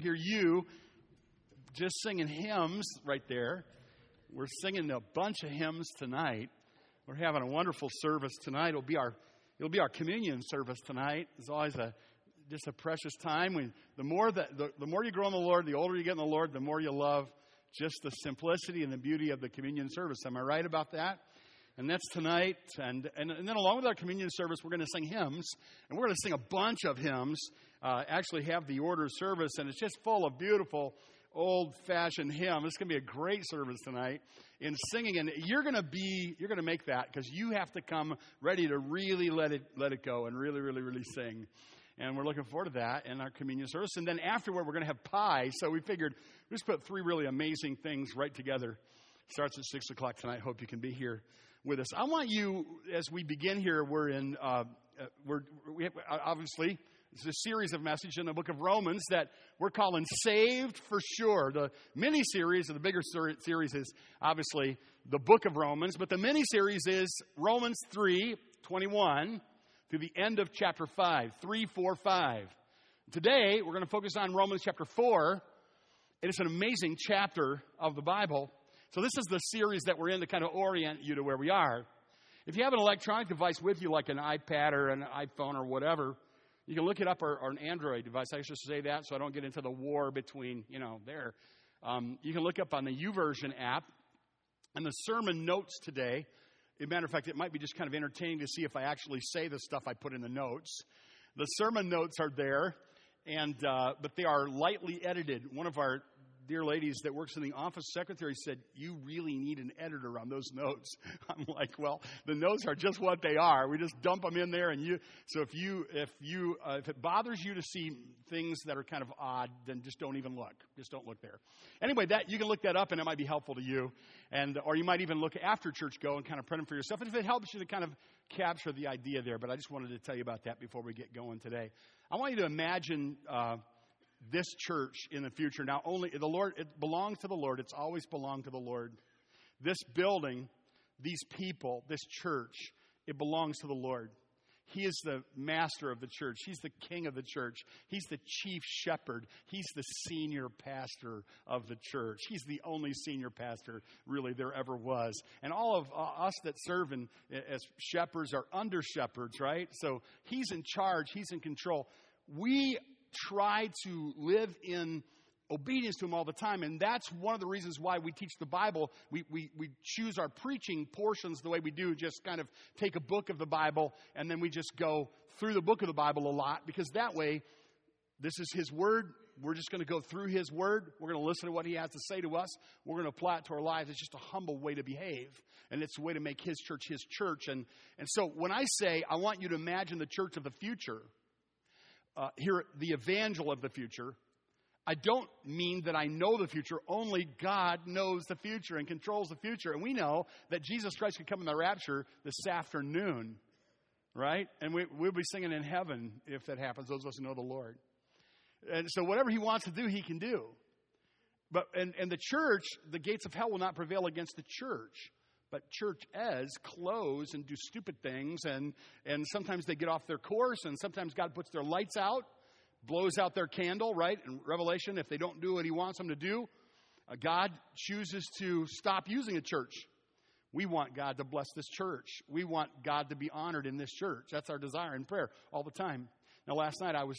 hear you just singing hymns right there. We're singing a bunch of hymns tonight. We're having a wonderful service tonight. It'll be our it'll be our communion service tonight. It's always a just a precious time. When the more that the, the more you grow in the Lord, the older you get in the Lord, the more you love just the simplicity and the beauty of the communion service. Am I right about that? And that's tonight. And, and, and then along with our communion service, we're going to sing hymns. And we're going to sing a bunch of hymns. Uh, actually have the order service. And it's just full of beautiful old fashioned hymns. It's going to be a great service tonight in singing. And you're going to be, you're going to make that because you have to come ready to really let it, let it go and really, really, really sing. And we're looking forward to that in our communion service. And then afterward, we're going to have pie. So we figured we just put three really amazing things right together. Starts at 6 o'clock tonight. Hope you can be here with us. I want you, as we begin here, we're in, uh, uh we're, we have, uh, obviously, it's a series of messages in the book of Romans that we're calling Saved for Sure. The mini series, or the bigger series, is obviously the book of Romans, but the mini series is Romans 3 21 through the end of chapter 5, 3, 4, 5. Today, we're going to focus on Romans chapter 4. It is an amazing chapter of the Bible. So, this is the series that we're in to kind of orient you to where we are. If you have an electronic device with you, like an iPad or an iPhone or whatever, you can look it up or, or an Android device. I should say that so I don't get into the war between, you know, there. Um, you can look up on the YouVersion app and the sermon notes today. As a matter of fact, it might be just kind of entertaining to see if I actually say the stuff I put in the notes. The sermon notes are there, and uh, but they are lightly edited. One of our dear ladies that works in the office secretary said, You really need an editor on those notes. I'm like, Well, the notes are just what they are. We just dump them in there, and you. So if you, if you, uh, if it bothers you to see things that are kind of odd, then just don't even look. Just don't look there. Anyway, that you can look that up, and it might be helpful to you, and or you might even look after church go and kind of print them for yourself. And if it helps you to kind of capture the idea there, but I just wanted to tell you about that before we get going today. I want you to imagine. Uh, this church in the future. Now, only the Lord, it belongs to the Lord. It's always belonged to the Lord. This building, these people, this church, it belongs to the Lord. He is the master of the church. He's the king of the church. He's the chief shepherd. He's the senior pastor of the church. He's the only senior pastor really there ever was. And all of uh, us that serve in, as shepherds are under shepherds, right? So he's in charge. He's in control. We try to live in obedience to him all the time. And that's one of the reasons why we teach the Bible. We, we, we choose our preaching portions the way we do, just kind of take a book of the Bible and then we just go through the book of the Bible a lot because that way, this is his word. We're just going to go through his word. We're going to listen to what he has to say to us. We're going to apply it to our lives. It's just a humble way to behave. And it's a way to make his church his church. And, and so when I say, I want you to imagine the church of the future, uh, here, the evangel of the future, I don't mean that I know the future. Only God knows the future and controls the future. And we know that Jesus Christ could come in the rapture this afternoon, right? And we, we'll be singing in heaven if that happens, those of us who know the Lord. And so whatever he wants to do, he can do. But and, and the church, the gates of hell will not prevail against the church. But church as close and do stupid things, and, and sometimes they get off their course, and sometimes God puts their lights out, blows out their candle, right? In Revelation, if they don't do what He wants them to do, uh, God chooses to stop using a church. We want God to bless this church. We want God to be honored in this church. That's our desire in prayer all the time. Now, last night I was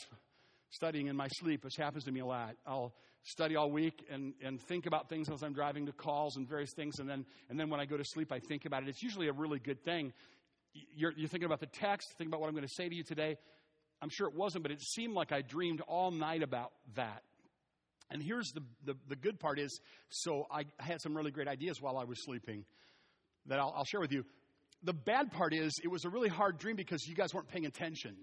studying in my sleep, which happens to me a lot. I'll study all week and, and think about things as I'm driving to calls and various things. And then, and then when I go to sleep, I think about it. It's usually a really good thing. You're, you're thinking about the text, thinking about what I'm going to say to you today. I'm sure it wasn't, but it seemed like I dreamed all night about that. And here's the, the, the good part is so I had some really great ideas while I was sleeping that I'll, I'll share with you. The bad part is it was a really hard dream because you guys weren't paying attention.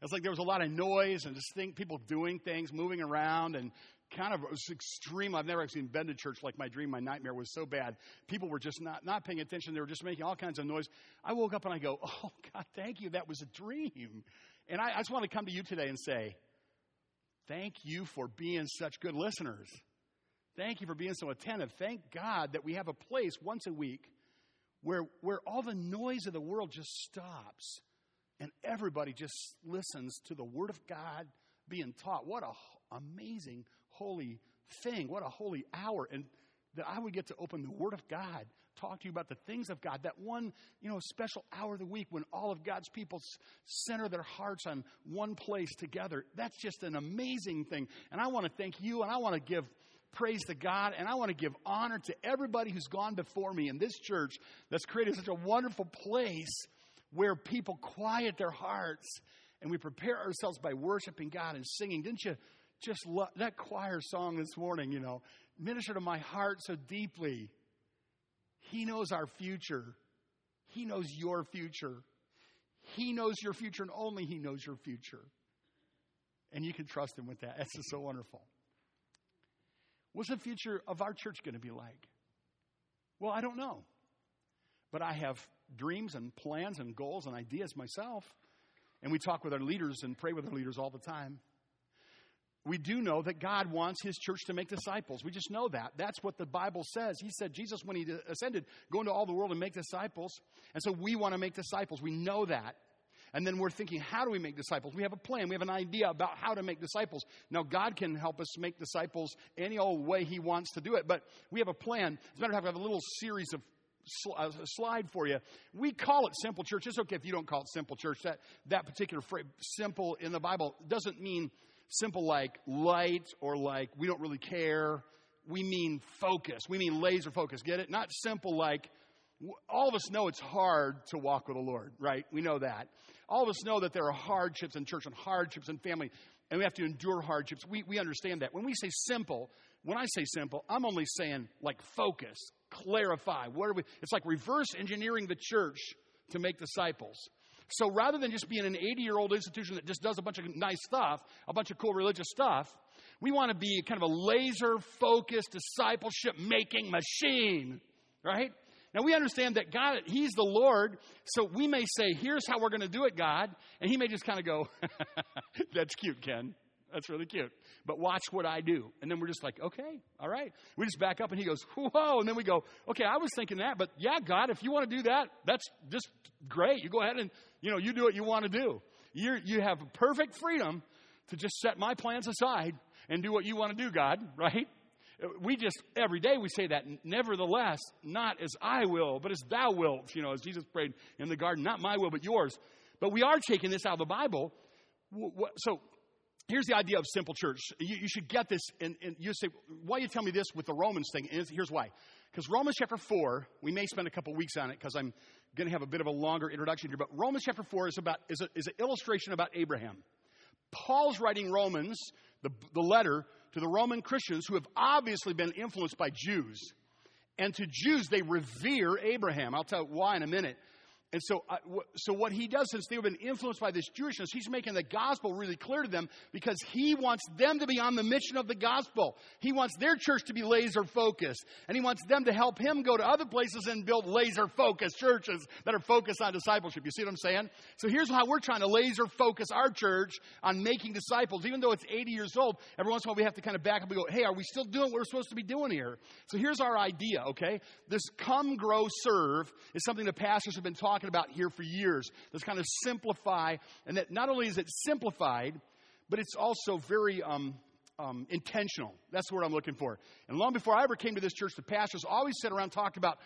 It's like there was a lot of noise and just think people doing things, moving around, and kind of was extreme. I've never actually been to church like my dream, my nightmare was so bad. People were just not, not paying attention. They were just making all kinds of noise. I woke up and I go, Oh God, thank you. That was a dream. And I, I just want to come to you today and say, Thank you for being such good listeners. Thank you for being so attentive. Thank God that we have a place once a week where, where all the noise of the world just stops and everybody just listens to the Word of God being taught. What a amazing, holy thing. What a holy hour. And that I would get to open the Word of God, talk to you about the things of God, that one, you know, special hour of the week when all of God's people center their hearts on one place together. That's just an amazing thing. And I want to thank you and I want to give praise to God and I want to give honor to everybody who's gone before me in this church that's created such a wonderful place where people quiet their hearts and we prepare ourselves by worshiping God and singing. Didn't you just love that choir song this morning, you know? minister to my heart so deeply. He knows our future. He knows your future. He knows your future, and only He knows your future. And you can trust Him with that. That's just so wonderful. What's the future of our church going to be like? Well, I don't know. But I have dreams and plans and goals and ideas myself. And we talk with our leaders and pray with our leaders all the time we do know that God wants his church to make disciples. We just know that. That's what the Bible says. He said, Jesus, when he ascended, go into all the world and make disciples. And so we want to make disciples. We know that. And then we're thinking, how do we make disciples? We have a plan. We have an idea about how to make disciples. Now, God can help us make disciples any old way He wants to do it, but we have a plan. As a matter of fact, I have a little series of uh, a slide for you. We call it simple church. It's okay if you don't call it simple church. That, that particular phrase, simple in the Bible, doesn't mean simple like light or like we don't really care. We mean focus. We mean laser focus. Get it? Not simple like all of us know it's hard to walk with the Lord, right? We know that. All of us know that there are hardships in church and hardships in family, and we have to endure hardships. We, we understand that. When we say simple, when I say simple, I'm only saying like focus, clarify. What are we? It's like reverse engineering the church to make disciples. So rather than just being an 80 year old institution that just does a bunch of nice stuff, a bunch of cool religious stuff, we want to be kind of a laser focused discipleship making machine, right? Now we understand that God, He's the Lord, so we may say, here's how we're going to do it, God. And He may just kind of go, that's cute, Ken. That's really cute. But watch what I do. And then we're just like, okay, all right. We just back up and he goes, whoa. And then we go, okay, I was thinking that, but yeah, God, if you want to do that, that's just great. You go ahead and, you know, you do what you want to do. you you have perfect freedom to just set my plans aside and do what you want to do, God, right? We just, every day we say that, nevertheless, not as I will, but as thou wilt, you know, as Jesus prayed in the garden, not my will, but yours. But we are taking this out of the Bible. So here's the idea of simple church. You, you should get this, and, and, you say, why you tell me this with the Romans thing? And here's why. Because Romans chapter 4, we may spend a couple weeks on it because I'm going to have a bit of a longer introduction here, but Romans chapter 4 is, about, is, a, is an illustration about Abraham. Paul's writing Romans, the, the letter to the Roman Christians who have obviously been influenced by Jews. And to Jews, they revere Abraham. I'll tell you why in a minute. And so, so what he does, since they've been influenced by this Jewishness, he's making the gospel really clear to them because he wants them to be on the mission of the gospel. He wants their church to be laser focused, and he wants them to help him go to other places and build laser focused churches that are focused on discipleship. You see what I'm saying? So here's how we're trying to laser focus our church on making disciples, even though it's 80 years old. Every once in a while, we have to kind of back up and go, "Hey, are we still doing what we're supposed to be doing here?" So here's our idea. Okay, this come, grow, serve is something the pastors have been talking talking about here for years. This kind of simplify, and that not only is it simplified, but it's also very um, um, intentional. That's what I'm looking for. And long before I ever came to this church, the pastors always sat around talked about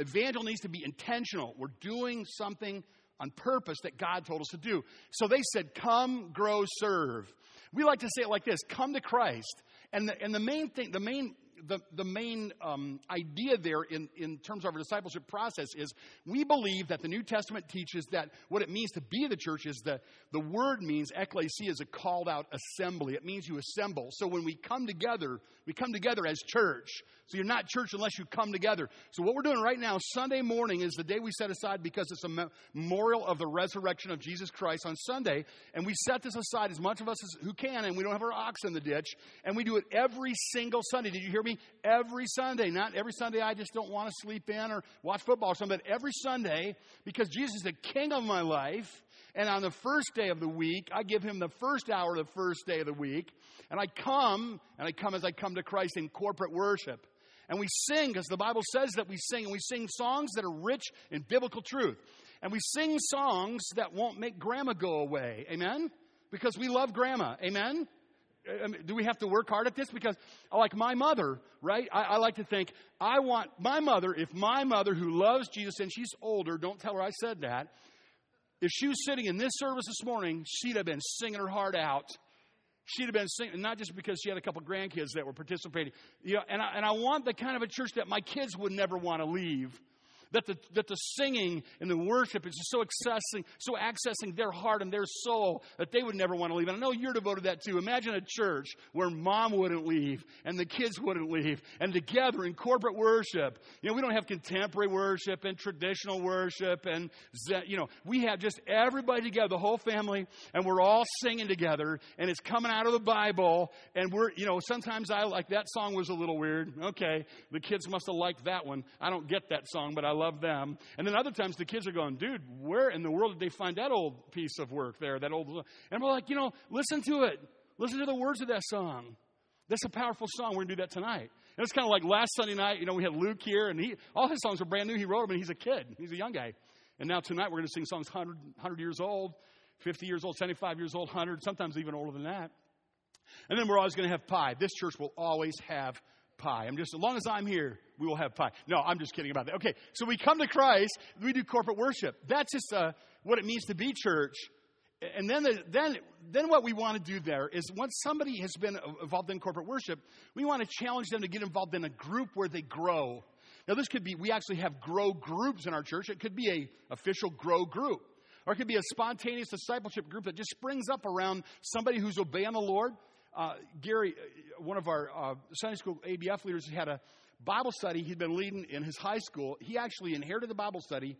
evangel needs to be intentional. We're doing something on purpose that God told us to do. So they said, come, grow, serve. We like to say it like this come to Christ. And the, and the main thing, the main the, the main um, idea there in, in terms of our discipleship process is we believe that the New Testament teaches that what it means to be the church is that the word means ecclesia is a called out assembly. It means you assemble. So when we come together, we come together as church. So you're not church unless you come together. So what we're doing right now, Sunday morning, is the day we set aside because it's a memorial of the resurrection of Jesus Christ on Sunday. And we set this aside as much of us as who can, and we don't have our ox in the ditch. And we do it every single Sunday. Did you hear me? Every Sunday. Not every Sunday I just don't want to sleep in or watch football or something, but every Sunday because Jesus is the king of my life. And on the first day of the week, I give him the first hour of the first day of the week. And I come, and I come as I come to Christ in corporate worship. And we sing, because the Bible says that we sing, and we sing songs that are rich in biblical truth. And we sing songs that won't make grandma go away. Amen? Because we love grandma. Amen? I mean, do we have to work hard at this? Because, like my mother, right? I, I, like to think, I want my mother, if my mother who loves Jesus and she's older, don't tell her I said that, if she was sitting in this service this morning, she'd have been singing her heart out. She'd have been singing, not just because she had a couple grandkids that were participating. You know, and I, and I want the kind of a church that my kids would never want to leave that the, that the singing and the worship is so accessing, so accessing their heart and their soul that they would never want to leave. And I know you're devoted to that too. Imagine a church where mom wouldn't leave and the kids wouldn't leave and together in corporate worship. You know, we don't have contemporary worship and traditional worship and, you know, we have just everybody together, the whole family, and we're all singing together and it's coming out of the Bible and we're, you know, sometimes I like that song was a little weird. Okay. The kids must have liked that one. I don't get that song, but I love them. And then other times the kids are going, dude, where in the world did they find that old piece of work there? That old. And we're like, you know, listen to it. Listen to the words of that song. That's a powerful song. We're going to do that tonight. And it's kind of like last Sunday night, you know, we had Luke here, and he, all his songs are brand new. He wrote them, and he's a kid. He's a young guy. And now tonight we're going to sing songs 100, 100 years old, 50 years old, 75 years old, 100, sometimes even older than that. And then we're always going to have pie. This church will always have pie. I'm just, as long as I'm here, we will have pie. No, I'm just kidding about that. Okay, so we come to Christ, we do corporate worship. That's just uh, what it means to be church. And then, the, then, then what we want to do there is once somebody has been involved in corporate worship, we want to challenge them to get involved in a group where they grow. Now, this could be, we actually have grow groups in our church. It could be a official grow group. Or it could be a spontaneous discipleship group that just springs up around somebody who's obeying the Lord uh, Gary, uh, one of our uh, Sunday school ABF leaders, had a Bible study he'd been leading in his high school. He actually inherited the Bible study.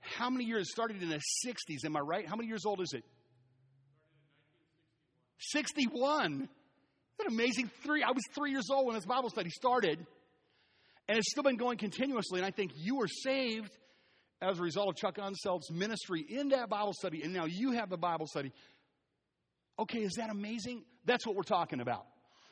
How many years? Started in the 60s, am I right? How many years old is it? 61. What amazing three. I was three years old when this Bible study started. And it's still been going continuously. And I think you were saved as a result of Chuck Unseld's ministry in that Bible study. And now you have the Bible study. Okay, is that amazing? That's what we're talking about.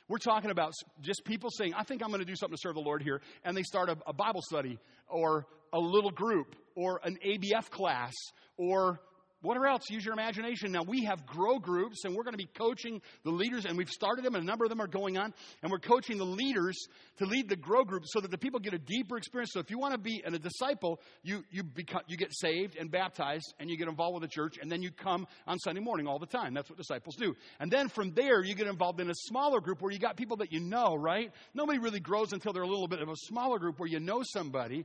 We're talking about just people saying, I think I'm going to do something to serve the Lord here. And they start a, a Bible study or a little group or an ABF class or Whatever else, use your imagination. Now, we have grow groups, and we're going to be coaching the leaders, and we've started them, and a number of them are going on, and we're coaching the leaders to lead the grow groups so that the people get a deeper experience. So, if you want to be a disciple, you, you, become, you get saved and baptized, and you get involved with the church, and then you come on Sunday morning all the time. That's what disciples do. And then from there, you get involved in a smaller group where you got people that you know, right? Nobody really grows until they're a little bit of a smaller group where you know somebody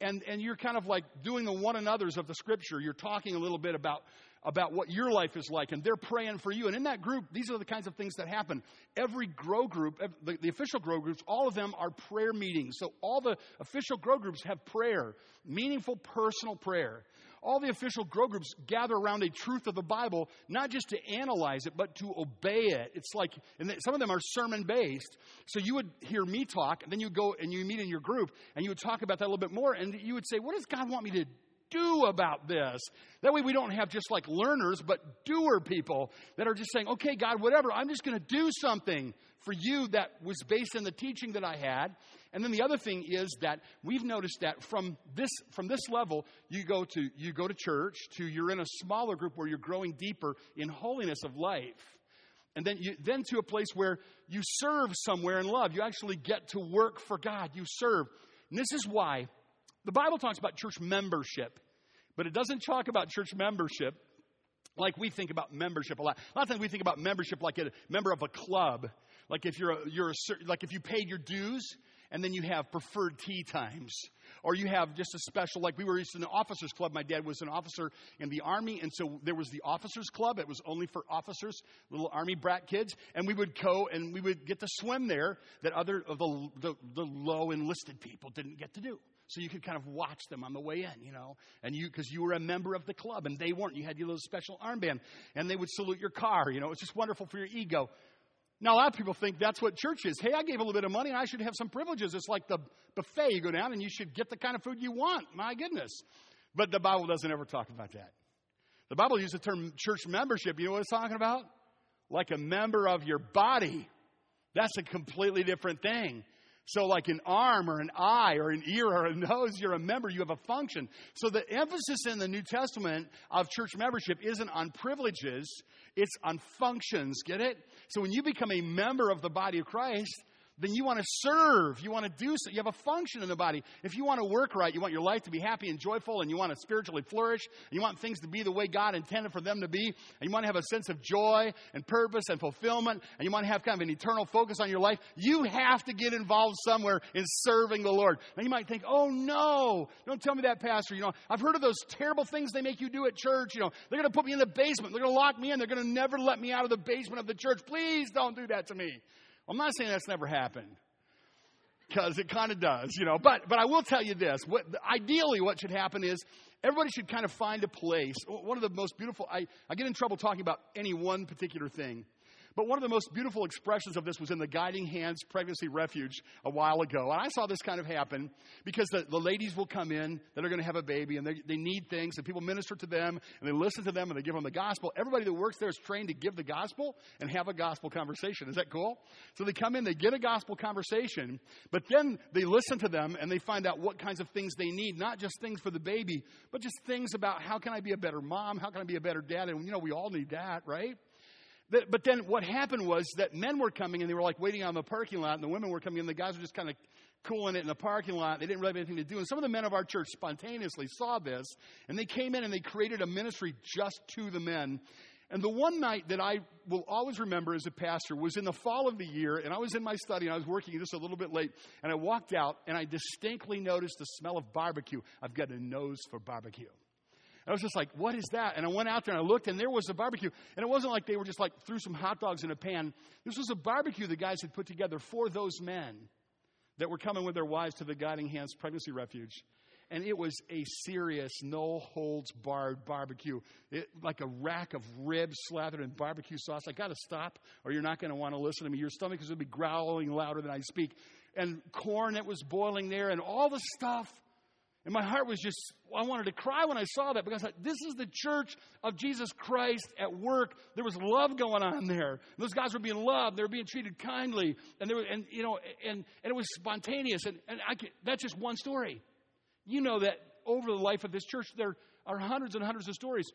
and, and you're kind of like doing the one another's of the scripture. You're talking a little bit about, about what your life is like, and they're praying for you. And in that group, these are the kinds of things that happen. Every grow group, the, the official grow groups, all of them are prayer meetings. So all the official grow groups have prayer, meaningful personal prayer all the official grow groups gather around a truth of the Bible, not just to analyze it, but to obey it. It's like, and some of them are sermon based. So you would hear me talk, and then you go and you meet in your group, and you would talk about that a little bit more, and you would say, What does God want me to do about this? That way we don't have just like learners, but doer people that are just saying, Okay, God, whatever, I'm just going to do something for you that was based in the teaching that I had. And then the other thing is that we've noticed that from this from this level, you go to you go to church, to you're in a smaller group where you're growing deeper in holiness of life. And then you then to a place where you serve somewhere in love. You actually get to work for God. You serve. And this is why the Bible talks about church membership, but it doesn't talk about church membership like we think about membership a lot. A lot of times we think about membership like a member of a club. Like if you're a, you're a, like if you paid your dues and then you have preferred tea times. Or you have just a special, like we were used in the officers club. My dad was an officer in the army, and so there was the officers club. It was only for officers, little army brat kids. And we would go and we would get to swim there that other of the, the, the low enlisted people didn't get to do. So you could kind of watch them on the way in, you know, and you, because you were a member of the club and they weren't. You had your little special armband and they would salute your car, you know, it's just wonderful for your ego. Now, a lot of people think that's what church is. Hey, I gave a little bit of money and I should have some privileges. It's like the buffet. You go down and you should get the kind of food you want. My goodness. But the Bible doesn't ever talk about that. The Bible uses the term church membership. You know what it's talking about? Like a member of your body. That's a completely different thing. So, like an arm or an eye or an ear or a nose, you're a member, you have a function. So, the emphasis in the New Testament of church membership isn't on privileges, it's on functions. Get it? So, when you become a member of the body of Christ, then you want to serve. You want to do so. You have a function in the body. If you want to work right, you want your life to be happy and joyful, and you want to spiritually flourish, and you want things to be the way God intended for them to be, and you want to have a sense of joy and purpose and fulfillment, and you want to have kind of an eternal focus on your life, you have to get involved somewhere in serving the Lord. Now you might think, oh no, don't tell me that, Pastor. You know, I've heard of those terrible things they make you do at church. You know, they're going to put me in the basement. They're going to lock me in. They're going to never let me out of the basement of the church. Please don't do that to me. I'm not saying that's never happened because it kind of does, you know. But but I will tell you this: what, ideally, what should happen is everybody should kind of find a place. One of the most beautiful. I I get in trouble talking about any one particular thing. But one of the most beautiful expressions of this was in the Guiding Hands Pregnancy Refuge a while ago. And I saw this kind of happen because the, the ladies will come in that are going to have a baby and they, they need things and people minister to them and they listen to them and they give them the gospel. Everybody that works there is trained to give the gospel and have a gospel conversation. Is that cool? So they come in, they get a gospel conversation, but then they listen to them and they find out what kinds of things they need, not just things for the baby, but just things about how can I be a better mom? How can I be a better dad? And you know, we all need that, right? But then what happened was that men were coming and they were like waiting on the parking lot, and the women were coming and the guys were just kind of cooling it in the parking lot. They didn't really have anything to do. And some of the men of our church spontaneously saw this, and they came in and they created a ministry just to the men. And the one night that I will always remember as a pastor was in the fall of the year, and I was in my study and I was working just a little bit late, and I walked out and I distinctly noticed the smell of barbecue. I've got a nose for barbecue. I was just like, what is that? And I went out there and I looked, and there was a barbecue. And it wasn't like they were just like threw some hot dogs in a pan. This was a barbecue the guys had put together for those men that were coming with their wives to the Guiding Hands Pregnancy Refuge. And it was a serious, no holds barred barbecue. It, like a rack of ribs slathered in barbecue sauce. I got to stop, or you're not going to want to listen to me. Your stomach is going to be growling louder than I speak. And corn that was boiling there, and all the stuff and my heart was just, I wanted to cry when I saw that because I this is the church of Jesus Christ at work. There was love going on there. Those guys were being loved. They were being treated kindly. And, there were, and you know, and, and it was spontaneous. And, and I that's just one story. You know that over the life of this church, there are hundreds and hundreds of stories.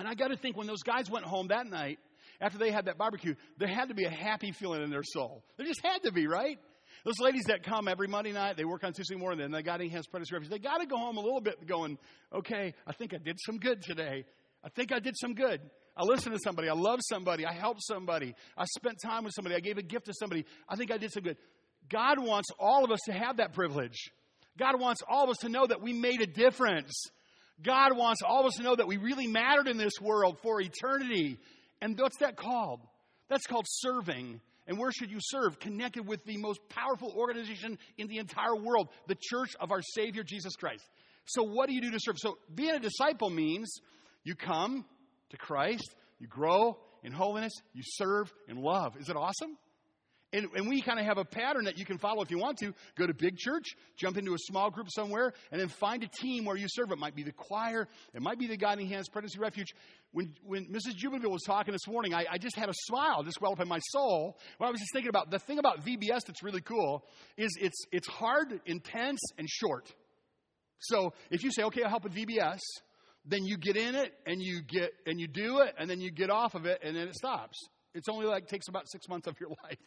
And I got to think when those guys went home that night, after they had that barbecue, there had to be a happy feeling in their soul. There just had to be, right? Those ladies that come every Monday night, they work on Tuesday morning, then they got enhanced refuge. They got to go home a little bit going, okay, I think I did some good today. I think I did some good. I listened to somebody. I loved somebody. I helped somebody. I spent time with somebody. I gave a gift to somebody. I think I did some good. God wants all of us to have that privilege. God wants all of us to know that we made a difference. God wants all of us to know that we really mattered in this world for eternity. And what's that called? That's called serving. And where should you serve? Connected with the most powerful organization in the entire world, the church of our Savior Jesus Christ. So, what do you do to serve? So, being a disciple means you come to Christ, you grow in holiness, you serve in love. Is it awesome? And, and we kind of have a pattern that you can follow if you want to. Go to big church, jump into a small group somewhere, and then find a team where you serve. It might be the choir, it might be the Guiding Hands Pregnancy Refuge. When, when Mrs. Jubenville was talking this morning, I, I just had a smile just well up in my soul when I was just thinking about the thing about VBS that's really cool is it's, it's hard, intense, and short. So if you say, okay, I'll help with VBS, then you get in it and you get and you do it and then you get off of it and then it stops. It's only like takes about six months of your life.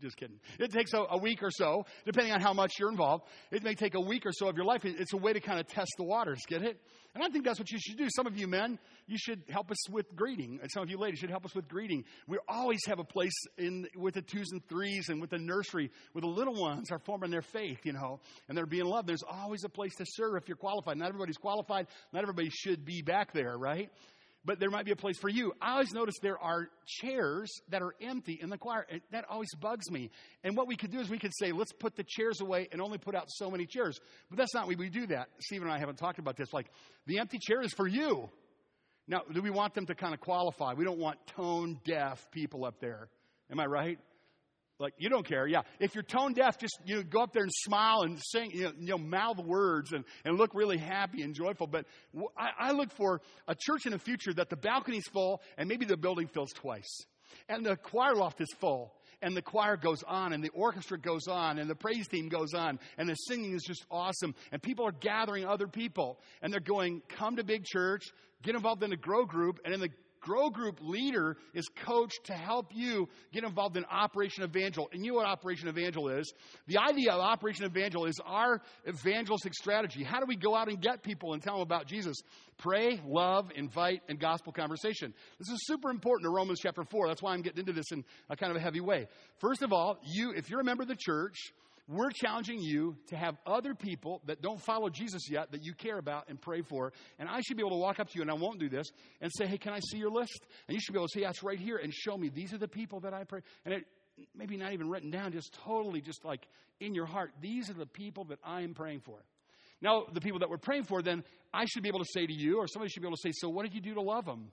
Just kidding. It takes a, a, week or so, depending on how much you're involved. It may take a week or so of your life. It's a way to kind of test the waters. Get it? And I think that's what you should do. Some of you men, you should help us with greeting. And some of you ladies should help us with greeting. We always have a place in with the twos and threes and with the nursery where the little ones are forming their faith, you know, and they're being loved. There's always a place to serve if you're qualified. Not everybody's qualified. Not everybody should be back there, right? But there might be a place for you. I always notice there are chairs that are empty in the choir. And That always bugs me. And what we could do is we could say, let's put the chairs away and only put out so many chairs. But that's not what we do that. Stephen and I haven't talked about this. Like, the empty chair is for you. Now, do we want them to kind of qualify? We don't want tone deaf people up there. Am I right? Like, you don't care. Yeah. If you're tone deaf, just, you know, go up there and smile and sing, you know, you know mouth words and, and look really happy and joyful. But I, I look for a church in the future that the balcony's full and maybe the building fills twice. And the choir loft is full and the choir goes on, and the orchestra goes on, and the praise team goes on, and the singing is just awesome. And people are gathering other people, and they're going, Come to big church, get involved in a grow group, and in the grow group leader is coached to help you get involved in Operation Evangel. And you know what Operation Evangel is? The idea of Operation Evangel is our evangelistic strategy. How do we go out and get people and tell them about Jesus? Pray, love, invite, and gospel conversation. This is super important to Romans chapter 4. That's why I'm getting into this in a kind of a heavy way. First of all, you, if you're a member of the church, we're challenging you to have other people that don't follow Jesus yet that you care about and pray for. And I should be able to walk up to you, and I won't do this, and say, Hey, can I see your list? And you should be able to say, That's right here, and show me these are the people that I pray. And it, maybe not even written down, just totally just like in your heart, these are the people that I am praying for. Now, the people that we're praying for, then I should be able to say to you, or somebody should be able to say, So what did you do to love them?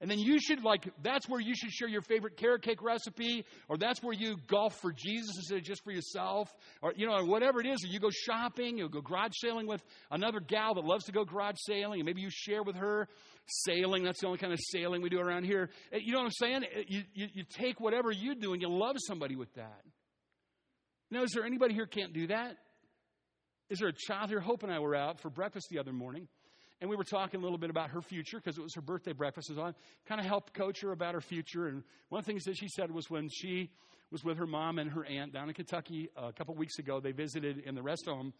And then you should like, that's where you should share your favorite carrot cake recipe, or that's where you golf for Jesus instead of just for yourself, or, you know, whatever it is, or you go shopping, you go garage sailing with another gal that loves to go garage sailing, and maybe you share with her sailing. That's the only kind of sailing we do around here. Eh, you know what I'm saying? Eh, you, you, you take whatever you do and you love somebody with that. Now, is there anybody here can't do that? Is there a child here? Hope and I were out for breakfast the other morning and we were talking a little bit about her future because it was her birthday breakfast was on. Kind of helped coach her about her future. And one of the things that she said was when she was with her mom and her aunt down in Kentucky uh, a couple weeks ago, they visited in the rest home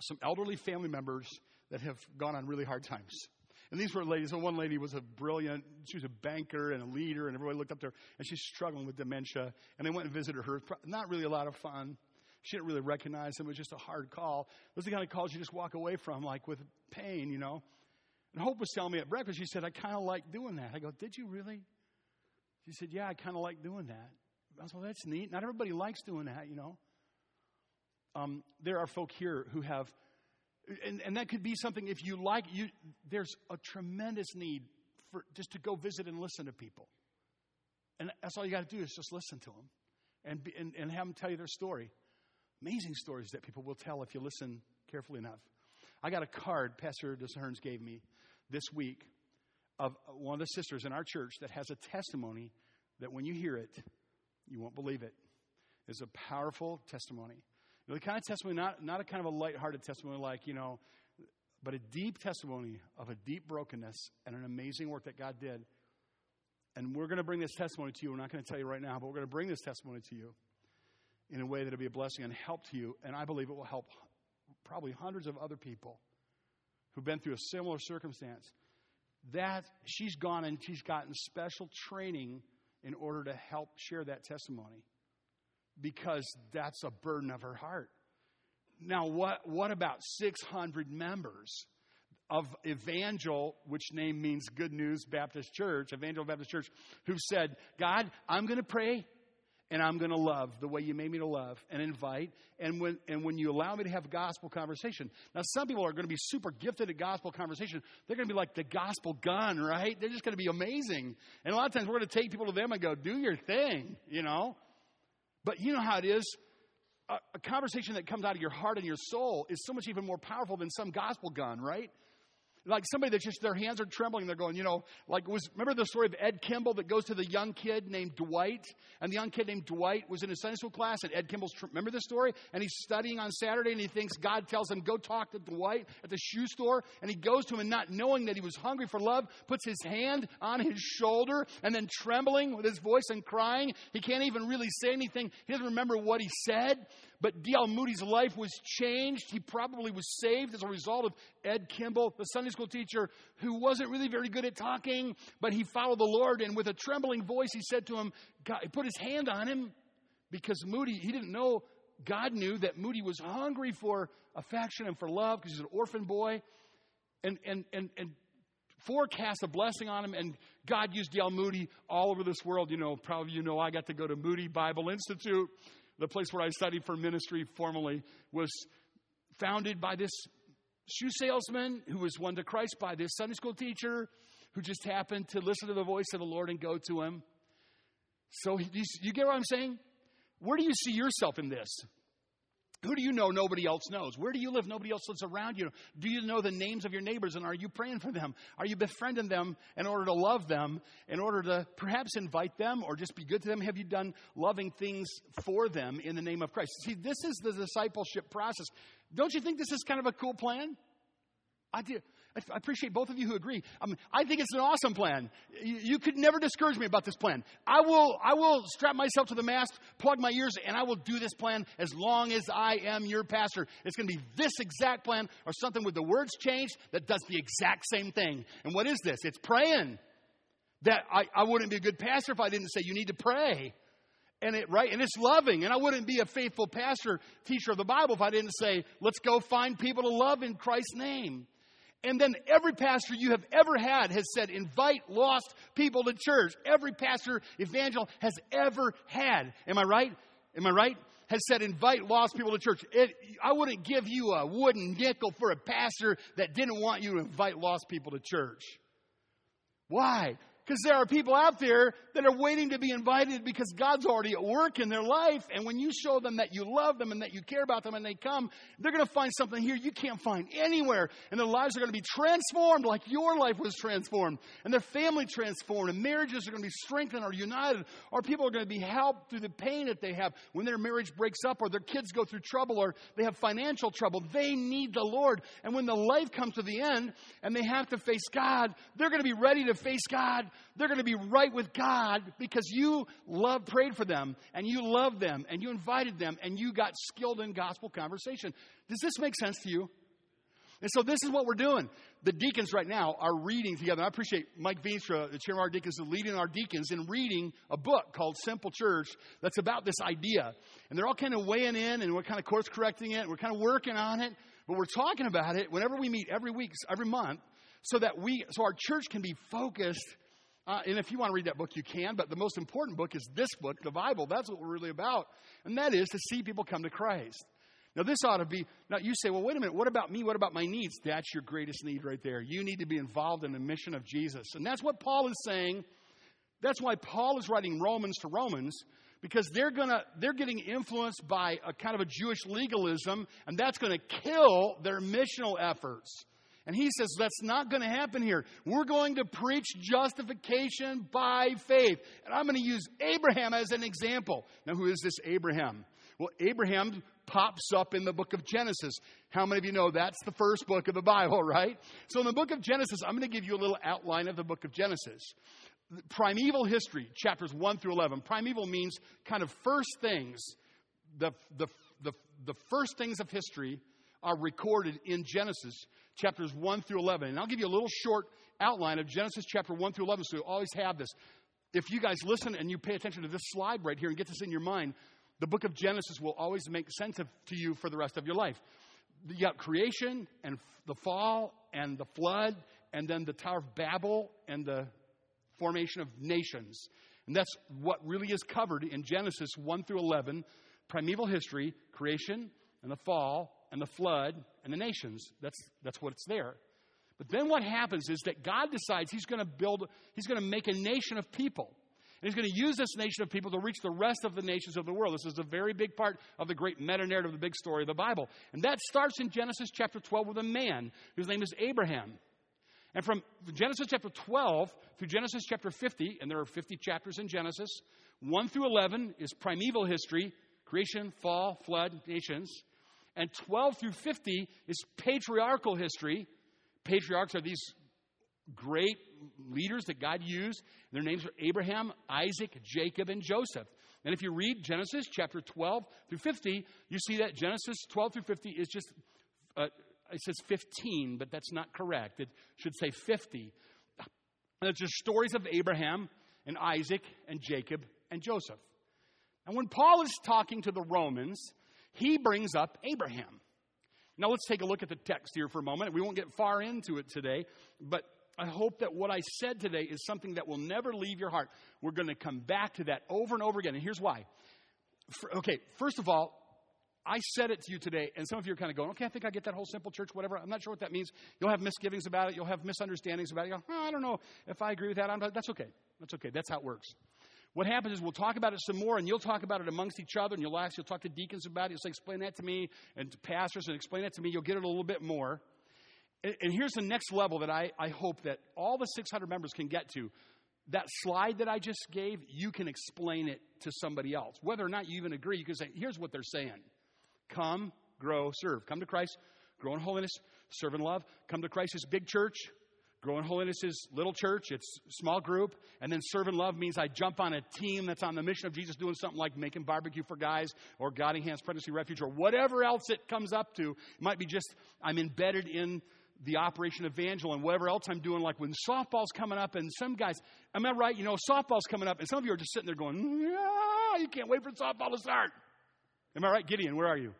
some elderly family members that have gone on really hard times. And these were ladies. And one lady was a brilliant, she was a banker and a leader, and everybody looked up to her, and she's struggling with dementia. And they went and visited her. Not really a lot of fun. She didn't really recognize him. It was just a hard call. It was the kind of calls you just walk away from, like with pain, you know. And Hope was telling me at breakfast, she said, I kind of like doing that. I go, Did you really? She said, Yeah, I kind of like doing that. I was well, that's neat. Not everybody likes doing that, you know. Um, there are folk here who have, and, and that could be something if you like, you, there's a tremendous need for just to go visit and listen to people. And that's all you got to do is just listen to them and, be, and, and have them tell you their story. Amazing stories that people will tell if you listen carefully enough. I got a card Pastor DeSerns gave me this week of one of the sisters in our church that has a testimony that when you hear it, you won't believe it. It's a powerful testimony. The kind of testimony, not, not a kind of a lighthearted testimony like, you know, but a deep testimony of a deep brokenness and an amazing work that God did. And we're going to bring this testimony to you. We're not going to tell you right now, but we're going to bring this testimony to you in a way that'll be a blessing and help to you. And I believe it will help probably hundreds of other people who've been through a similar circumstance. That she's gone and she's gotten special training in order to help share that testimony because that's a burden of her heart. Now, what, what about 600 members of Evangel, which name means Good News Baptist Church, Evangel Baptist Church, who said, God, I'm going to pray and I'm going to love the way you made me to love and invite. And when, and when you allow me to have gospel conversation. Now, some people are going to be super gifted at gospel conversation. They're going to be like the gospel gun, right? They're just going to be amazing. And a lot of times we're going to take people to them and go, do your thing, you know? But you know how it is. A, a conversation that comes out of your heart and your soul is so much even more powerful than some gospel gun, right? Like somebody that's just their hands are trembling. They're going, you know, like was remember the story of Ed Kimball that goes to the young kid named Dwight, and the young kid named Dwight was in a Sunday school class, and Ed Kimball's remember this story, and he's studying on Saturday, and he thinks God tells him go talk to Dwight at the shoe store, and he goes to him and not knowing that he was hungry for love, puts his hand on his shoulder, and then trembling with his voice and crying, he can't even really say anything. He doesn't remember what he said, but D.L. Moody's life was changed. He probably was saved as a result of Ed Kimball, the Sunday school teacher who wasn't really very good at talking, but he followed the Lord. And with a trembling voice, he said to him, God, he put his hand on him because Moody, he didn't know, God knew that Moody was hungry for affection and for love because he's an orphan boy. And, and, and, and forecast a blessing on him. And God used D.L. Moody all over this world. You know, probably you know I got to go to Moody Bible Institute the place where I studied for ministry formally, was founded by this shoe salesman who was won to Christ by this Sunday school teacher who just happened to listen to the voice of the Lord and go to him. So you, get what I'm saying? Where do you see yourself in this? Who do you know nobody else knows? Where do you live? Nobody else lives around you. Do you know the names of your neighbors and are you praying for them? Are you befriending them in order to love them, in order to perhaps invite them or just be good to them? Have you done loving things for them in the name of Christ? See, this is the discipleship process. Don't you think this is kind of a cool plan? I do. I appreciate both of you who agree. I, mean, I think it's an awesome plan. You, you, could never discourage me about this plan. I will, I will strap myself to the mast, plug my ears, and I will do this plan as long as I am your pastor. It's going to be this exact plan or something with the words changed that does the exact same thing. And what is this? It's praying. That I, I wouldn't be a good pastor if I didn't say you need to pray and it right and it's loving and i wouldn't be a faithful pastor teacher of the bible if i didn't say let's go find people to love in christ's name and then every pastor you have ever had has said, invite lost people to church. Every pastor evangel has ever had. Am I right? Am I right? Has said, invite lost people to church. It, I wouldn't give you a wooden nickel for a pastor that didn't want you to invite lost people to church. Why? Because there are people out there that are waiting to be invited because God's already at work in their life. And when you show them that you love them and that you care about them and they come, they're going to find something here you can't find anywhere. And their lives are going to be transformed like your life was transformed. And their family transformed. And marriages are going to be strengthened or united. Or people are going to be helped through the pain that they have when their marriage breaks up or their kids go through trouble or they have financial trouble. They need the Lord. And when the life comes to the end and they have to face God, they're going to be ready to face God they're going to be right with God because you love, prayed for them and you loved them and you invited them and you got skilled in gospel conversation. Does this make sense to you? And so this is what we're doing. The deacons right now are reading together. I appreciate Mike Veenstra, the chairman of our deacons, is leading our deacons in reading a book called Simple Church that's about this idea. And they're all kind of weighing in and we're kind of course correcting it. We're kind of working on it. But we're talking about it whenever we meet every week, every month, so that we, so our church can be focused uh, and if you want to read that book, you can. But the most important book is this book, the Bible. That's what we're really about. And that is to see people come to Christ. Now, this ought to be, now you say, well, wait a minute, what about me? What about my needs? That's your greatest need right there. You need to be involved in the mission of Jesus. And that's what Paul is saying. That's why Paul is writing Romans to Romans, because they're gonna, they're getting influenced by a kind of a Jewish legalism, and that's gonna kill their missional efforts. And he says, that's not going to happen here. We're going to preach justification by faith. And I'm going to use Abraham as an example. Now, who is this Abraham? Well, Abraham pops up in the book of Genesis. How many of you know that's the first book of the Bible, right? So, in the book of Genesis, I'm going to give you a little outline of the book of Genesis. Primeval history, chapters 1 through 11. Primeval means kind of first things, the, the, the, the first things of history are recorded in Genesis chapters 1 through 11. And I'll give you a little short outline of Genesis chapter 1 through 11 so you always have this. If you guys listen and you pay attention to this slide right here and get this in your mind, the book of Genesis will always make sense of, to you for the rest of your life. You got creation and the fall and the flood and then the Tower of Babel and the formation of nations. And that's what really is covered in Genesis 1 through 11 primeval history, creation and the fall and the flood and the nations. That's, that's what's there. But then what happens is that God decides He's going to build, He's going to make a nation of people. And He's going to use this nation of people to reach the rest of the nations of the world. This is a very big part of the great meta narrative, the big story of the Bible. And that starts in Genesis chapter 12 with a man whose name is Abraham. And from Genesis chapter 12 through Genesis chapter 50, and there are 50 chapters in Genesis, 1 through 11 is primeval history creation, fall, flood, nations. And 12 through 50 is patriarchal history. Patriarchs are these great leaders that God used. Their names are Abraham, Isaac, Jacob, and Joseph. And if you read Genesis chapter 12 through 50, you see that Genesis 12 through 50 is just, uh, it says 15, but that's not correct. It should say 50. And it's just stories of Abraham and Isaac and Jacob and Joseph. And when Paul is talking to the Romans, he brings up Abraham. Now let's take a look at the text here for a moment. We won't get far into it today, but I hope that what I said today is something that will never leave your heart. We're going to come back to that over and over again. And here's why. For, okay, first of all, I said it to you today, and some of you are kind of going, okay, I think I get that whole simple church, whatever. I'm not sure what that means. You'll have misgivings about it. You'll have misunderstandings about it. Go, oh, I don't know if I agree with that. I'm, that's okay. That's okay. That's how it works. What happens is we'll talk about it some more, and you'll talk about it amongst each other, and you'll ask, you'll talk to deacons about it. You'll say, explain that to me, and to pastors, and explain that to me. You'll get it a little bit more. And, and here's the next level that I, I hope that all the 600 members can get to. That slide that I just gave, you can explain it to somebody else. Whether or not you even agree, you can say, here's what they're saying Come, grow, serve. Come to Christ, grow in holiness, serve in love. Come to Christ's big church, Grow in Holiness is little church, it's small group. And then serve and love means I jump on a team that's on the mission of Jesus doing something like making barbecue for guys or Guiding Hands Pregnancy Refuge or whatever else it comes up to. It might be just I'm embedded in the Operation Evangel and whatever else I'm doing, like when softball's coming up and some guys, am I right? You know, softball's coming up and some of you are just sitting there going, yeah, you can't wait for softball to start. Am I right? Gideon, where are you?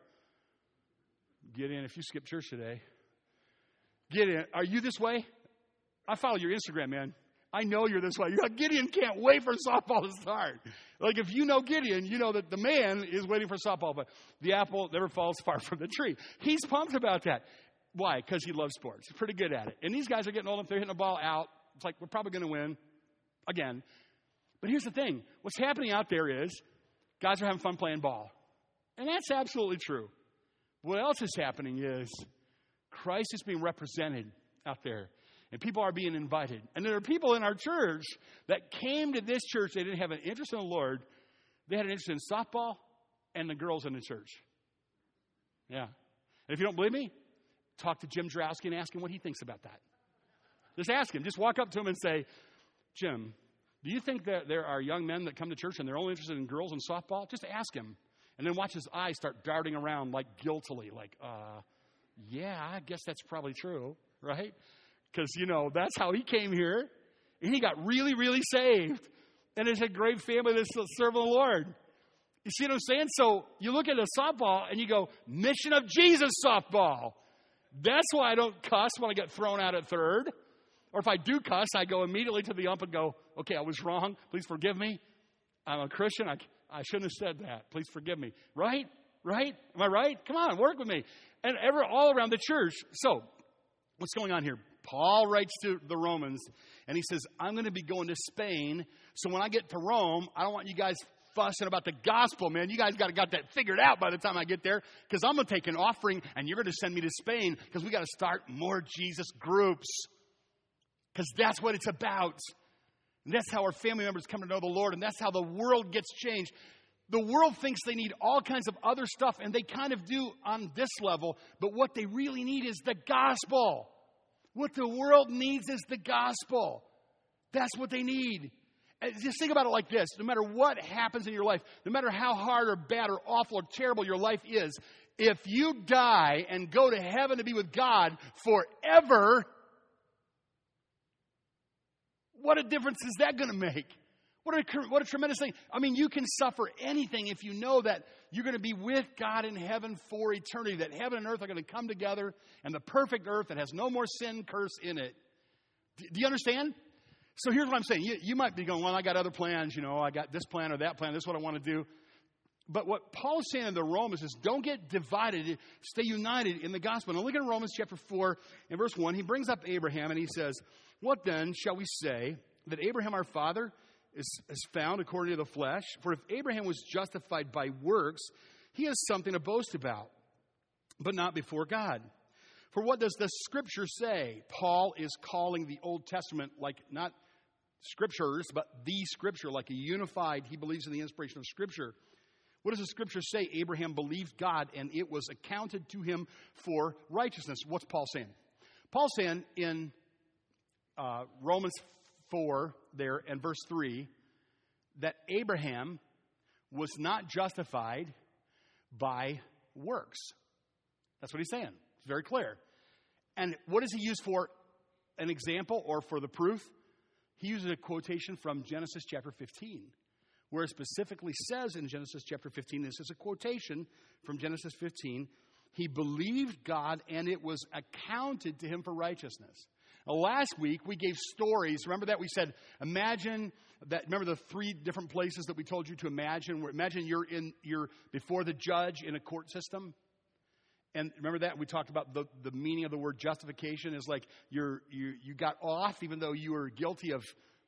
Gideon, if you skip church today. Gideon, are you this way? I follow your Instagram, man. I know you're this way. You're like, Gideon can't wait for softball to start. Like, if you know Gideon, you know that the man is waiting for softball, but the apple never falls far from the tree. He's pumped about that. Why? Because he loves sports. He's pretty good at it. And these guys are getting old enough, they're hitting the ball out. It's like, we're probably going to win again. But here's the thing what's happening out there is guys are having fun playing ball. And that's absolutely true. What else is happening is Christ is being represented out there and people are being invited. And there are people in our church that came to this church, they didn't have an interest in the Lord, they had an interest in softball and the girls in the church. Yeah. And if you don't believe me, talk to Jim Drowski and ask him what he thinks about that. Just ask him. Just walk up to him and say, Jim, do you think that there are young men that come to church and they're only interested in girls and softball? Just ask him. And then watch his eyes start darting around like guiltily, like, uh, yeah, I guess that's probably true, right? Because, you know, that's how he came here. And he got really, really saved. And it's a great family that's serving the Lord. You see what I'm saying? So you look at a softball and you go, Mission of Jesus softball. That's why I don't cuss when I get thrown out at third. Or if I do cuss, I go immediately to the ump and go, Okay, I was wrong. Please forgive me. I'm a Christian. I, I shouldn't have said that. Please forgive me. Right? Right? Am I right? Come on, work with me. And ever all around the church. So, what's going on here? Paul writes to the Romans and he says, I'm going to be going to Spain. So when I get to Rome, I don't want you guys fussing about the gospel, man. You guys got to got that figured out by the time I get there because I'm going to take an offering and you're going to send me to Spain because we got to start more Jesus groups because that's what it's about. And that's how our family members come to know the Lord and that's how the world gets changed. The world thinks they need all kinds of other stuff, and they kind of do on this level, but what they really need is the gospel. What the world needs is the gospel. That's what they need. Just think about it like this no matter what happens in your life, no matter how hard or bad or awful or terrible your life is, if you die and go to heaven to be with God forever, what a difference is that going to make? What a, what a tremendous thing. I mean, you can suffer anything if you know that you're going to be with God in heaven for eternity, that heaven and earth are going to come together, and the perfect earth that has no more sin curse in it. Do, do you understand? So here's what I'm saying. You, you might be going, well, I got other plans, you know, I got this plan or that plan, this is what I want to do. But what Paul's saying in the Romans is don't get divided, stay united in the gospel. Now look at Romans chapter 4 and verse 1. He brings up Abraham and he says, What then shall we say that Abraham our father is, is found according to the flesh. For if Abraham was justified by works, he has something to boast about, but not before God. For what does the scripture say? Paul is calling the Old Testament like not scriptures, but the scripture, like a unified, he believes in the inspiration of scripture. What does the scripture say? Abraham believed God and it was accounted to him for righteousness. What's Paul saying? Paul's saying in uh, Romans 4 there and verse 3 that Abraham was not justified by works. That's what he's saying. It's very clear. And what does he use for an example or for the proof? He uses a quotation from Genesis chapter 15, where it specifically says in Genesis chapter 15, this is a quotation from Genesis 15, he believed God and it was accounted to him for righteousness. Now, last week we gave stories. Remember that we said, imagine that. Remember the three different places that we told you to imagine. Imagine you're in you're before the judge in a court system. And remember that we talked about the, the meaning of the word justification is like you're, you you got off even though you were guilty of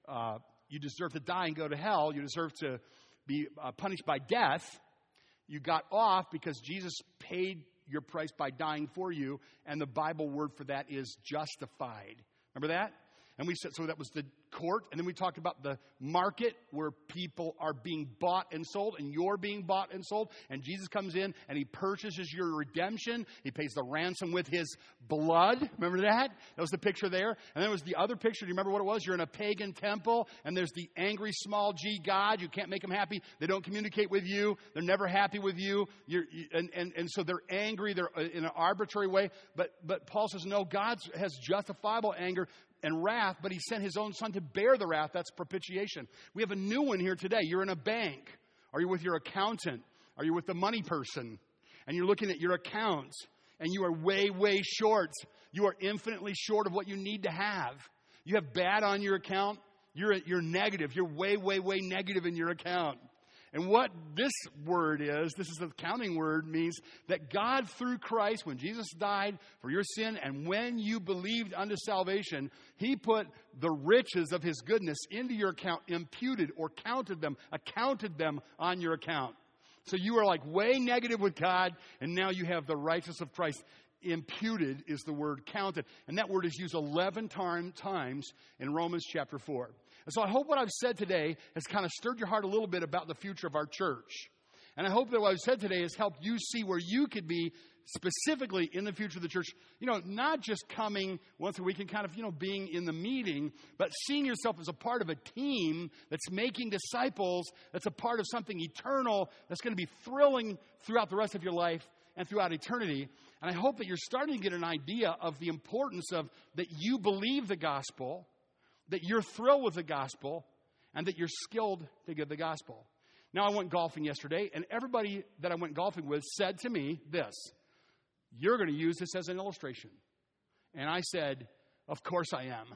uh, you deserve to die and go to hell. You deserve to be uh, punished by death. You got off because Jesus paid your price by dying for you, and the Bible word for that is justified. Remember that? And we said, so that was the court. And then we talked about the market where people are being bought and sold, and you're being bought and sold. And Jesus comes in and he purchases your redemption. He pays the ransom with his blood. Remember that? That was the picture there. And then there was the other picture. Do you remember what it was? You're in a pagan temple, and there's the angry small g God. You can't make them happy. They don't communicate with you. They're never happy with you. You're, and, and, and so they're angry. They're uh, in an arbitrary way. But, but Paul says, no, God has justifiable anger and wrath, but he sent his own son to bear the wrath. That's propitiation. We have a new one here today. You're in a bank. Are you with your accountant? Are you with the money person? And you're looking at your accounts and you are way, way short. You are infinitely short of what you need to have. You have bad on your account. You're, you're negative. You're way, way, way negative in your account. And what this word is, this is the counting word, means that God, through Christ, when Jesus died for your sin, and when you believed unto salvation, He put the riches of His goodness into your account, imputed or counted them, accounted them on your account. So you are like way negative with God, and now you have the righteousness of Christ. Imputed is the word counted. And that word is used 11 times in Romans chapter 4. And so I hope what I've said today has kind of stirred your heart a little bit about the future of our church. And I hope that what I've said today has helped you see where you could be specifically in the future of the church. You know, not just coming once a week and kind of, you know, being in the meeting, but seeing yourself as a part of a team that's making disciples, that's a part of something eternal, that's going to be thrilling throughout the rest of your life and throughout eternity. And I hope that you're starting to get an idea of the importance of that you believe the gospel that you're thrilled with the gospel and that you're skilled to give the gospel. Now, I went golfing yesterday, and everybody that I went golfing with said to me this You're going to use this as an illustration. And I said, Of course I am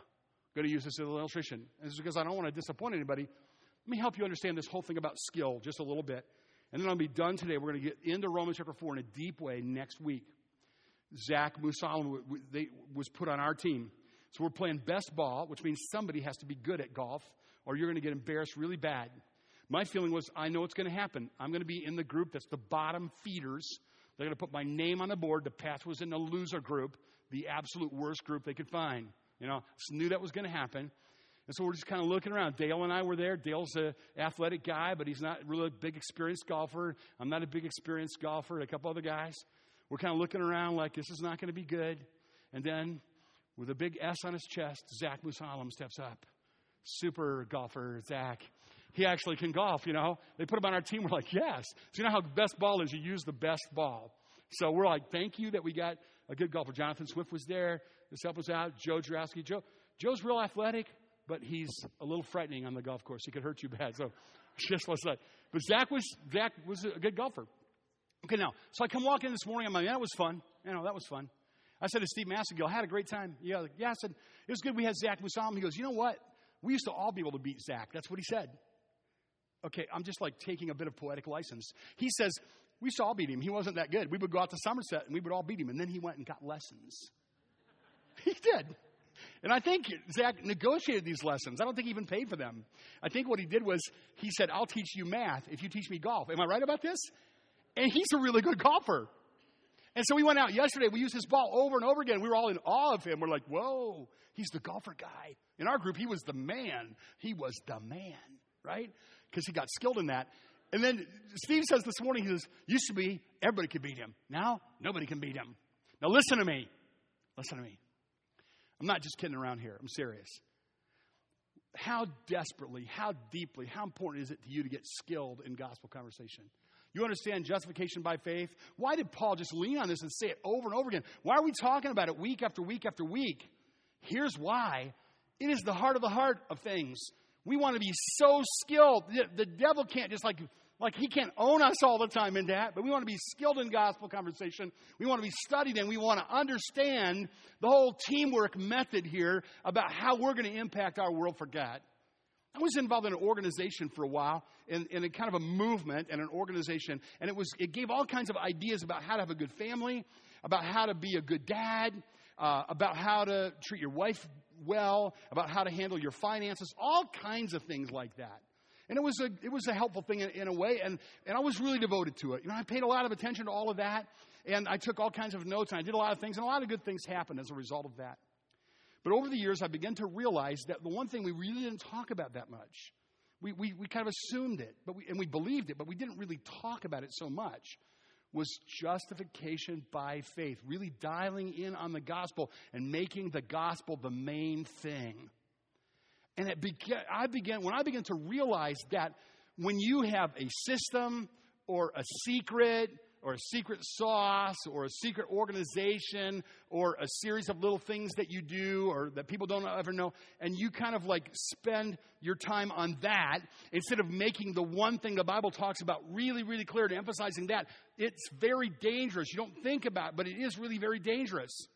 going to use this as an illustration. And this is because I don't want to disappoint anybody. Let me help you understand this whole thing about skill just a little bit. And then I'll be done today. We're going to get into Romans chapter 4 in a deep way next week. Zach Musalam was put on our team. So we're playing best ball, which means somebody has to be good at golf, or you're going to get embarrassed really bad. My feeling was, I know what's going to happen. I'm going to be in the group that's the bottom feeders. They're going to put my name on the board. The path was in the loser group, the absolute worst group they could find. You know, just knew that was going to happen. And so we're just kind of looking around. Dale and I were there. Dale's an athletic guy, but he's not really a big experienced golfer. I'm not a big experienced golfer. A couple other guys. We're kind of looking around like this is not going to be good. And then with a big S on his chest, Zach Musalam steps up. Super golfer, Zach. He actually can golf, you know. They put him on our team. We're like, yes. So you know how best ball is? You use the best ball. So we're like, thank you that we got a good golfer. Jonathan Swift was there. This helped us out. Joe Jurowski. Joe, Joe's real athletic, but he's a little frightening on the golf course. He could hurt you bad. So just let's say. But Zach was Zach was a good golfer. Okay, now, so I come walking in this morning. I'm like, that was fun. You know, that was fun. I said to Steve Massengill, I had a great time. Yeah, yeah, I said, it was good. We had Zach Musalam. He goes, you know what? We used to all be able to beat Zach. That's what he said. Okay, I'm just like taking a bit of poetic license. He says, we all beat him. He wasn't that good. We would go out to Somerset and we would all beat him. And then he went and got lessons. he did. And I think Zach negotiated these lessons. I don't think he even paid for them. I think what he did was he said, I'll teach you math if you teach me golf. Am I right about this? And he's a really good golfer. And so we went out yesterday. We used his ball over and over again. We were all in awe of him. We're like, whoa, he's the golfer guy. In our group, he was the man. He was the man, right? Because he got skilled in that. And then Steve says this morning, he says, used to be everybody could beat him. Now, nobody can beat him. Now, listen to me. Listen to me. I'm not just kidding around here. I'm serious. How desperately, how deeply, how important is it to you to get skilled in gospel conversation? You understand justification by faith? Why did Paul just lean on this and say it over and over again? Why are we talking about it week after week after week? Here's why it is the heart of the heart of things. We want to be so skilled. The, the devil can't just like, like he can't own us all the time in that, but we want to be skilled in gospel conversation. We want to be studied and we want to understand the whole teamwork method here about how we're going to impact our world for God. I was involved in an organization for a while, in, in a kind of a movement and an organization, and it was it gave all kinds of ideas about how to have a good family, about how to be a good dad, uh, about how to treat your wife well, about how to handle your finances, all kinds of things like that. And it was a, it was a helpful thing in, in, a way, and, and I was really devoted to it. You know, I paid a lot of attention to all of that, and I took all kinds of notes, and I did a lot of things, and a lot of good things happened as a result of that. But over the years, I began to realize that the one thing we really didn't talk about that much, we, we, we kind of assumed it, but we, and we believed it, but we didn't really talk about it so much, was justification by faith, really dialing in on the gospel and making the gospel the main thing. And it began, I began, when I began to realize that when you have a system or a secret or a secret sauce or a secret organization or a series of little things that you do or that people don't ever know, and you kind of like spend your time on that instead of making the one thing the Bible talks about really, really clear and emphasizing that, it's very dangerous. You don't think about it, but it is really very dangerous.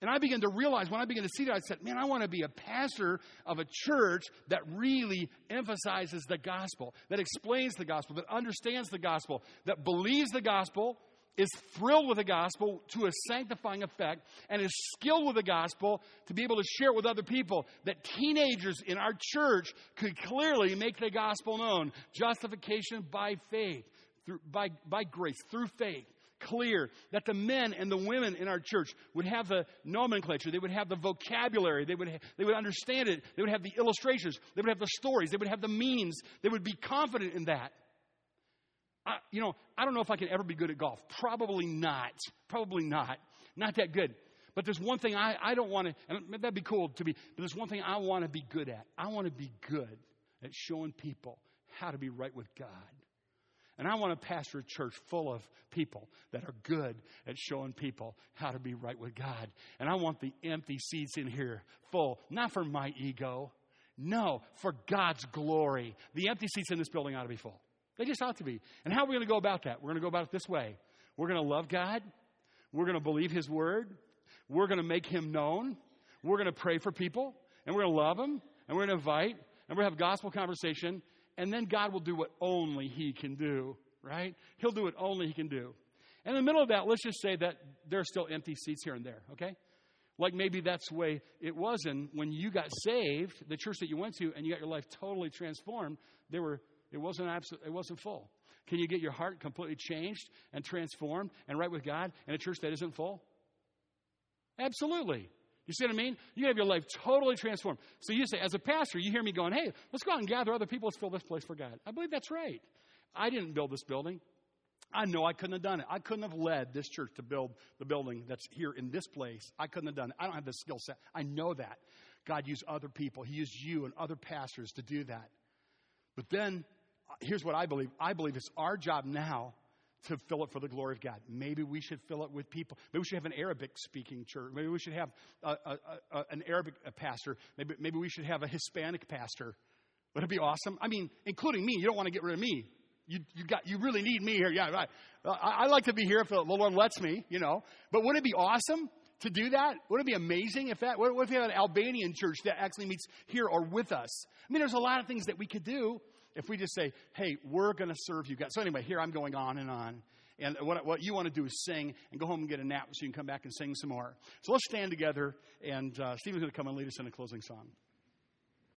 And I began to realize when I began to see that, I said, man, I want to be a pastor of a church that really emphasizes the gospel, that explains the gospel, that understands the gospel, that believes the gospel, is thrilled with the gospel to a sanctifying effect, and is skilled with the gospel to be able to share it with other people. That teenagers in our church could clearly make the gospel known. Justification by faith, through, by, by grace, through faith clear, that the men and the women in our church would have the nomenclature, they would have the vocabulary, they would, they would understand it, they would have the illustrations, they would have the stories, they would have the means, they would be confident in that. I, you know, I don't know if I can ever be good at golf. Probably not. Probably not. Not that good. But there's one thing I, I don't want to, and that'd be cool to be, but there's one thing I want to be good at. I want to be good at showing people how to be right with God. And I want to pastor a church full of people that are good at showing people how to be right with God. And I want the empty seats in here full, not for my ego, no, for God's glory. The empty seats in this building ought to be full. They just ought to be. And how are we going to go about that? We're going to go about it this way. We're going to love God. We're going to believe His word. We're going to make Him known. We're going to pray for people. And we're going to love Him. And we're going to invite. And we're going to have gospel conversation and then God will do what only He can do, right? He'll do what only He can do. In the middle of that, let's just say that there are still empty seats here and there, okay? Like maybe that's the way it was. And when you got saved, the church that you went to, and you got your life totally transformed, there were it wasn't absolute, it wasn't full. Can you get your heart completely changed and transformed and right with God in a church that isn't full? Absolutely. You see what I mean? You have your life totally transformed. So you say, as a pastor, you hear me going, hey, let's go out and gather other people. Let's fill this place for God. I believe that's right. I didn't build this building. I know I couldn't have done it. I couldn't have led this church to build the building that's here in this place. I couldn't have done it. I don't have the skill set. I know that. God used other people. He used you and other pastors to do that. But then, uh, here's what I believe I believe it's our job now to fill it for the glory of God. Maybe we should fill it with people. Maybe we should have an Arabic speaking church. Maybe we should have a, a, a, an Arabic pastor. Maybe, maybe we should have a Hispanic pastor. Would it be awesome? I mean, including me. You don't want to get rid of me. You, you, got, you really need me here. Yeah, right. I, I like to be here if the Lord lets me, you know. But would it be awesome to do that? Would it be amazing if that, what if we had an Albanian church that actually meets here or with us? I mean, there's a lot of things that we could do if we just say, hey, we're going to serve you guys. So, anyway, here I'm going on and on. And what, what you want to do is sing and go home and get a nap so you can come back and sing some more. So let's stand together, and uh, Stephen's going to come and lead us in a closing song.